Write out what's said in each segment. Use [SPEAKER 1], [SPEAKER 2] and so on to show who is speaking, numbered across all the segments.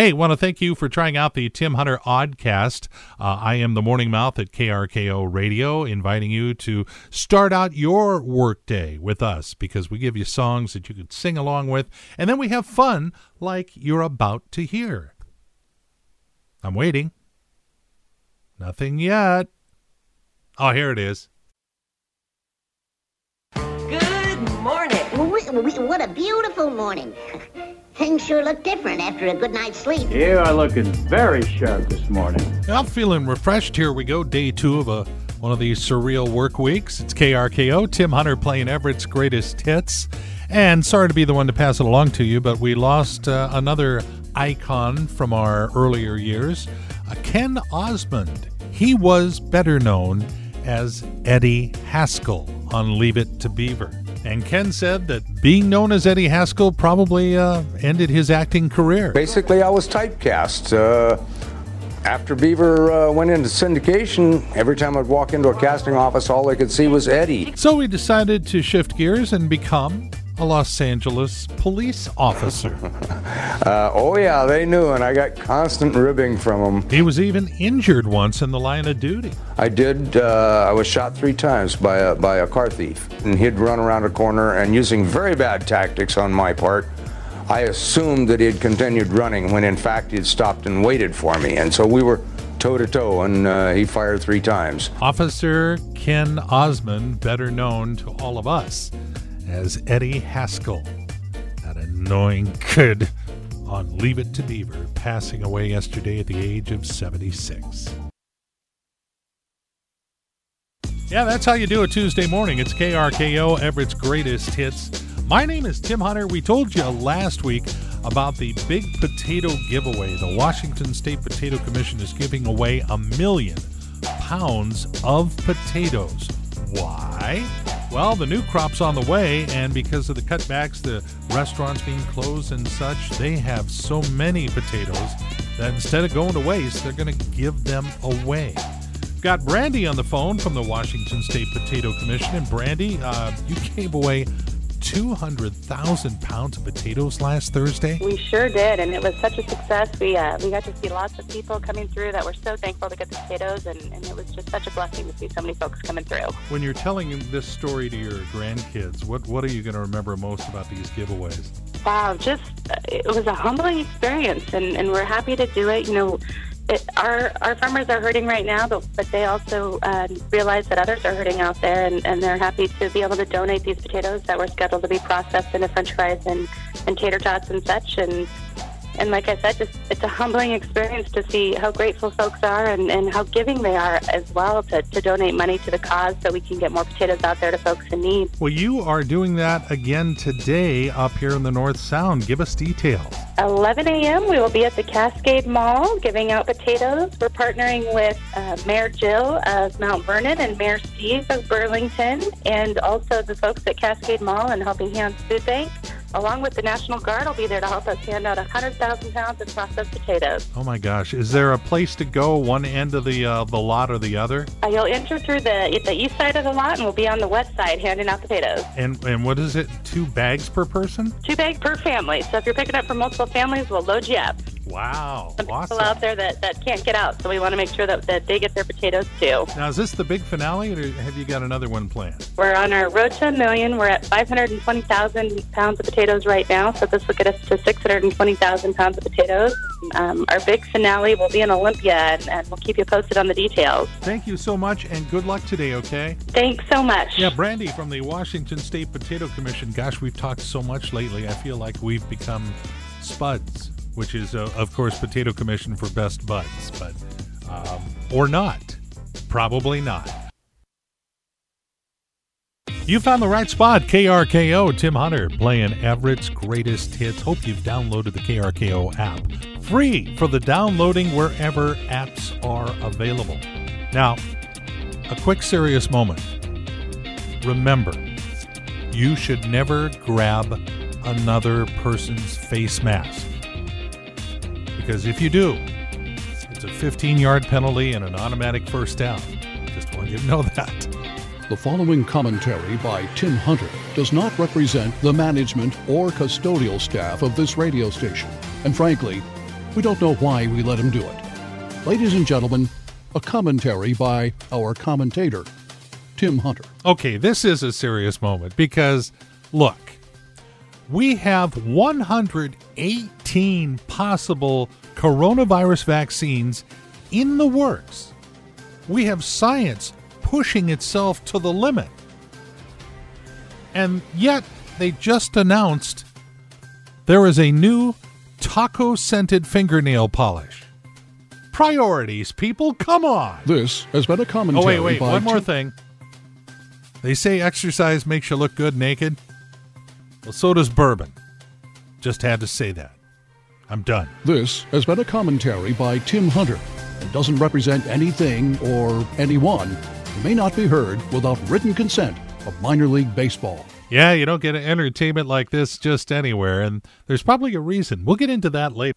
[SPEAKER 1] Hey, want to thank you for trying out the Tim Hunter Oddcast. Uh, I am the Morning Mouth at KRKO Radio, inviting you to start out your workday with us because we give you songs that you could sing along with, and then we have fun like you're about to hear. I'm waiting. Nothing yet. Oh, here it is.
[SPEAKER 2] Good morning.
[SPEAKER 3] What a beautiful morning. Things sure look different after a good night's sleep.
[SPEAKER 4] You are looking very sharp this morning.
[SPEAKER 1] I'm feeling refreshed. Here we go, day two of a one of these surreal work weeks. It's KRKO. Tim Hunter playing Everett's greatest hits. And sorry to be the one to pass it along to you, but we lost uh, another icon from our earlier years, uh, Ken Osmond. He was better known as Eddie Haskell on Leave It to Beaver. And Ken said that being known as Eddie Haskell probably uh, ended his acting career.
[SPEAKER 5] Basically, I was typecast. Uh, after Beaver uh, went into syndication, every time I'd walk into a casting office, all I could see was Eddie.
[SPEAKER 1] So we decided to shift gears and become a Los Angeles police officer.
[SPEAKER 5] uh, oh, yeah, they knew, and I got constant ribbing from them.
[SPEAKER 1] He was even injured once in the line of duty.
[SPEAKER 5] I did. Uh, I was shot three times by a, by a car thief, and he'd run around a corner, and using very bad tactics on my part, I assumed that he had continued running when in fact he had stopped and waited for me. And so we were toe to toe, and uh, he fired three times.
[SPEAKER 1] Officer Ken Osmond, better known to all of us as Eddie Haskell, that annoying kid on Leave It to Beaver, passing away yesterday at the age of 76. Yeah, that's how you do a Tuesday morning. It's KRKO, Everett's greatest hits. My name is Tim Hunter. We told you last week about the big potato giveaway. The Washington State Potato Commission is giving away a million pounds of potatoes. Why? Well, the new crop's on the way, and because of the cutbacks, the restaurants being closed and such, they have so many potatoes that instead of going to waste, they're going to give them away. Got Brandy on the phone from the Washington State Potato Commission. And Brandy, uh, you gave away 200,000 pounds of potatoes last Thursday?
[SPEAKER 6] We sure did, and it was such a success. We uh, we got to see lots of people coming through that were so thankful to get the potatoes, and, and it was just such a blessing to see so many folks coming through.
[SPEAKER 1] When you're telling this story to your grandkids, what, what are you going to remember most about these giveaways?
[SPEAKER 6] Wow, just uh, it was a humbling experience, and, and we're happy to do it. You know, it, our our farmers are hurting right now, but, but they also uh, realize that others are hurting out there, and, and they're happy to be able to donate these potatoes that were scheduled to be processed into French fries and, and tater tots and such. And and like I said, just it's a humbling experience to see how grateful folks are and, and how giving they are as well to, to donate money to the cause so we can get more potatoes out there to folks in need.
[SPEAKER 1] Well, you are doing that again today up here in the North Sound. Give us details.
[SPEAKER 6] 11 a.m. We will be at the Cascade Mall giving out potatoes. We're partnering with uh, Mayor Jill of Mount Vernon and Mayor Steve of Burlington, and also the folks at Cascade Mall and Helping Hands Food Bank along with the National Guard, will be there to help us hand out 100,000 pounds of processed potatoes.
[SPEAKER 1] Oh my gosh! Is there a place to go, one end of the uh, the lot or the other?
[SPEAKER 6] Uh, you'll enter through the the east side of the lot, and we'll be on the west side handing out potatoes.
[SPEAKER 1] And and what is it? Two bags per person?
[SPEAKER 6] Two bags per family. So if you're picking up for multiple families, we'll load you up.
[SPEAKER 1] Wow.
[SPEAKER 6] Some
[SPEAKER 1] awesome.
[SPEAKER 6] people out there that, that can't get out, so we want to make sure that, that they get their potatoes too.
[SPEAKER 1] Now, is this the big finale, or have you got another one planned?
[SPEAKER 6] We're on our road to a million. We're at 520,000 pounds of potatoes right now, so this will get us to 620,000 pounds of potatoes. Um, our big finale will be in Olympia, and, and we'll keep you posted on the details.
[SPEAKER 1] Thank you so much, and good luck today, okay?
[SPEAKER 6] Thanks so much.
[SPEAKER 1] Yeah, Brandy from the Washington State Potato Commission. Gosh, we've talked so much lately. I feel like we've become spuds which is, uh, of course, Potato Commission for Best Buds, but um, or not, probably not. You found the right spot, KRKO. Tim Hunter playing Everett's greatest hits. Hope you've downloaded the KRKO app, free for the downloading wherever apps are available. Now, a quick serious moment. Remember, you should never grab another person's face mask because if you do, it's a 15 yard penalty and an automatic first down. Just want you to know that.
[SPEAKER 7] The following commentary by Tim Hunter does not represent the management or custodial staff of this radio station, and frankly, We don't know why we let him do it. Ladies and gentlemen, a commentary by our commentator, Tim Hunter.
[SPEAKER 1] Okay, this is a serious moment because, look, we have 118 possible coronavirus vaccines in the works. We have science pushing itself to the limit. And yet, they just announced there is a new taco scented fingernail polish. Priorities, people, come on.
[SPEAKER 7] This has been a commentary
[SPEAKER 1] Oh, wait, wait, one more thing. They say exercise makes you look good naked. Well, so does bourbon. Just had to say that. I'm done.
[SPEAKER 7] This has been a commentary by Tim Hunter and doesn't represent anything or anyone and may not be heard without written consent of minor league baseball.
[SPEAKER 1] Yeah, you don't get entertainment like this just anywhere, and there's probably a reason. We'll get into that later.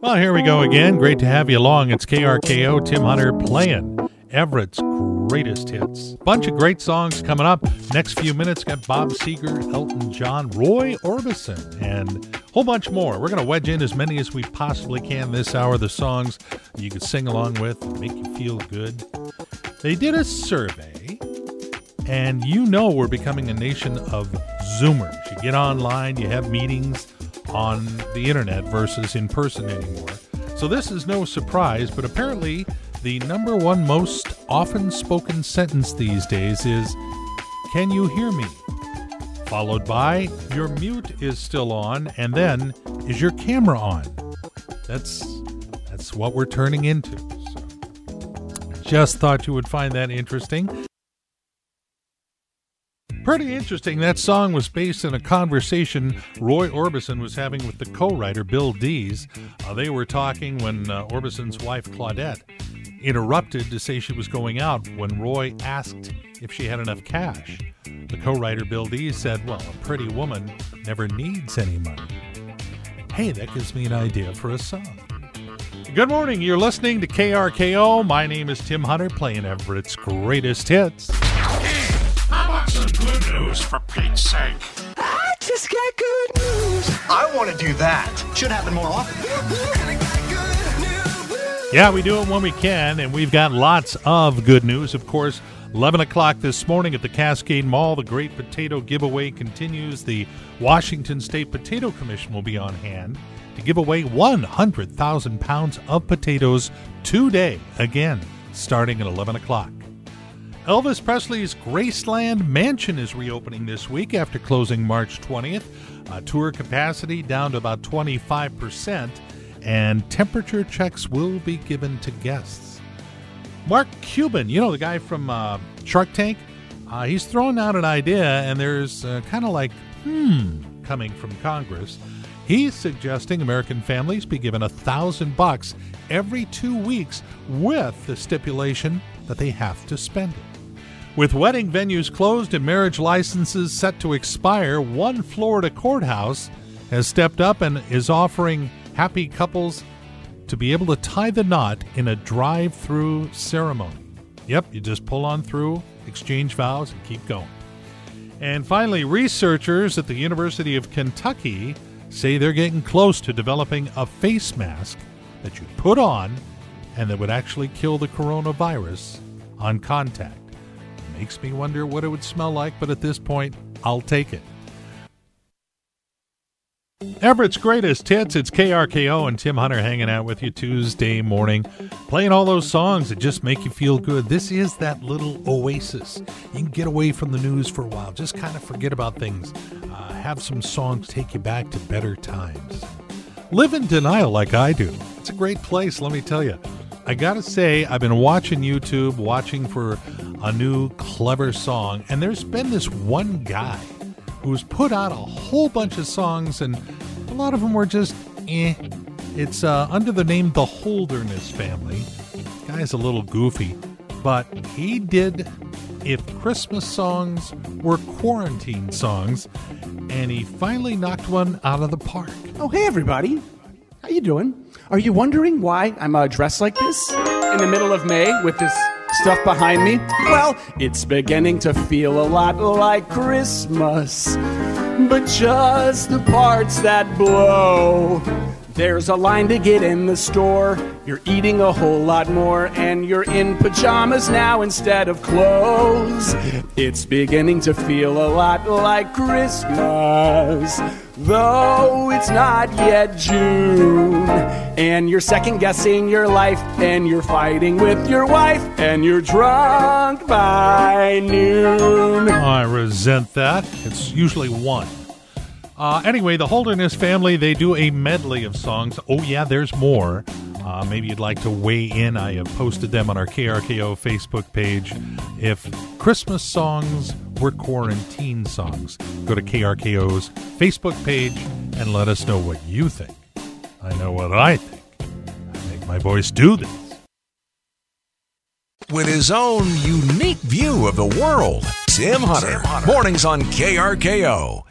[SPEAKER 1] Well, here we go again. Great to have you along. It's KRKO, Tim Hunter playing Everett's greatest hits. Bunch of great songs coming up. Next few minutes, got Bob Seger, Elton John, Roy Orbison, and a whole bunch more. We're going to wedge in as many as we possibly can this hour. The songs you can sing along with, make you feel good. They did a survey and you know we're becoming a nation of Zoomers. You get online, you have meetings on the internet versus in person anymore. So this is no surprise, but apparently the number one most often spoken sentence these days is Can you hear me? Followed by Your mute is still on, and then Is your camera on? That's that's what we're turning into. So just thought you would find that interesting. Pretty interesting. That song was based on a conversation Roy Orbison was having with the co writer Bill Dees. Uh, they were talking when uh, Orbison's wife Claudette interrupted to say she was going out when Roy asked if she had enough cash. The co writer Bill Dees said, Well, a pretty woman never needs any money. Hey, that gives me an idea for a song. Good morning. You're listening to KRKO. My name is Tim Hunter, playing Everett's greatest hits.
[SPEAKER 8] How about some good news for Pete's sake?
[SPEAKER 9] I just got good news.
[SPEAKER 10] I want to do that. Should happen more often.
[SPEAKER 1] Yeah, we do it when we can, and we've got lots of good news. Of course, 11 o'clock this morning at the Cascade Mall, the Great Potato Giveaway continues. The Washington State Potato Commission will be on hand to give away 100,000 pounds of potatoes today, again, starting at 11 o'clock. Elvis Presley's Graceland Mansion is reopening this week after closing March 20th. Uh, tour capacity down to about 25%, and temperature checks will be given to guests. Mark Cuban, you know the guy from uh, Shark Tank? Uh, he's throwing out an idea, and there's uh, kind of like, hmm, coming from Congress. He's suggesting American families be given a thousand bucks every two weeks with the stipulation that they have to spend it. With wedding venues closed and marriage licenses set to expire, one Florida courthouse has stepped up and is offering happy couples to be able to tie the knot in a drive through ceremony. Yep, you just pull on through, exchange vows, and keep going. And finally, researchers at the University of Kentucky say they're getting close to developing a face mask that you put on and that would actually kill the coronavirus on contact. Makes me wonder what it would smell like, but at this point, I'll take it. Everett's greatest hits. It's KRKO and Tim Hunter hanging out with you Tuesday morning, playing all those songs that just make you feel good. This is that little oasis. You can get away from the news for a while, just kind of forget about things. Uh, have some songs take you back to better times. Live in denial like I do. It's a great place, let me tell you. I gotta say, I've been watching YouTube, watching for a new clever song, and there's been this one guy who's put out a whole bunch of songs, and a lot of them were just eh. It's uh, under the name The Holderness Family. Guy's a little goofy, but he did if Christmas songs were quarantine songs, and he finally knocked one out of the park.
[SPEAKER 11] Oh, hey everybody. How you doing? Are you wondering why I'm uh, dressed like this in the middle of May with this stuff behind me? Well, it's beginning to feel a lot like Christmas. but just the parts that blow. There's a line to get in the store. You're eating a whole lot more, and you're in pajamas now instead of clothes. It's beginning to feel a lot like Christmas, though it's not yet June. And you're second guessing your life, and you're fighting with your wife, and you're drunk by noon.
[SPEAKER 1] I resent that. It's usually one. Uh, anyway, the Holderness family, they do a medley of songs. Oh, yeah, there's more. Uh, maybe you'd like to weigh in. I have posted them on our KRKO Facebook page. If Christmas songs were quarantine songs, go to KRKO's Facebook page and let us know what you think. I know what I think. I make my voice do this.
[SPEAKER 12] With his own unique view of the world, Tim Hunter. Mornings on KRKO.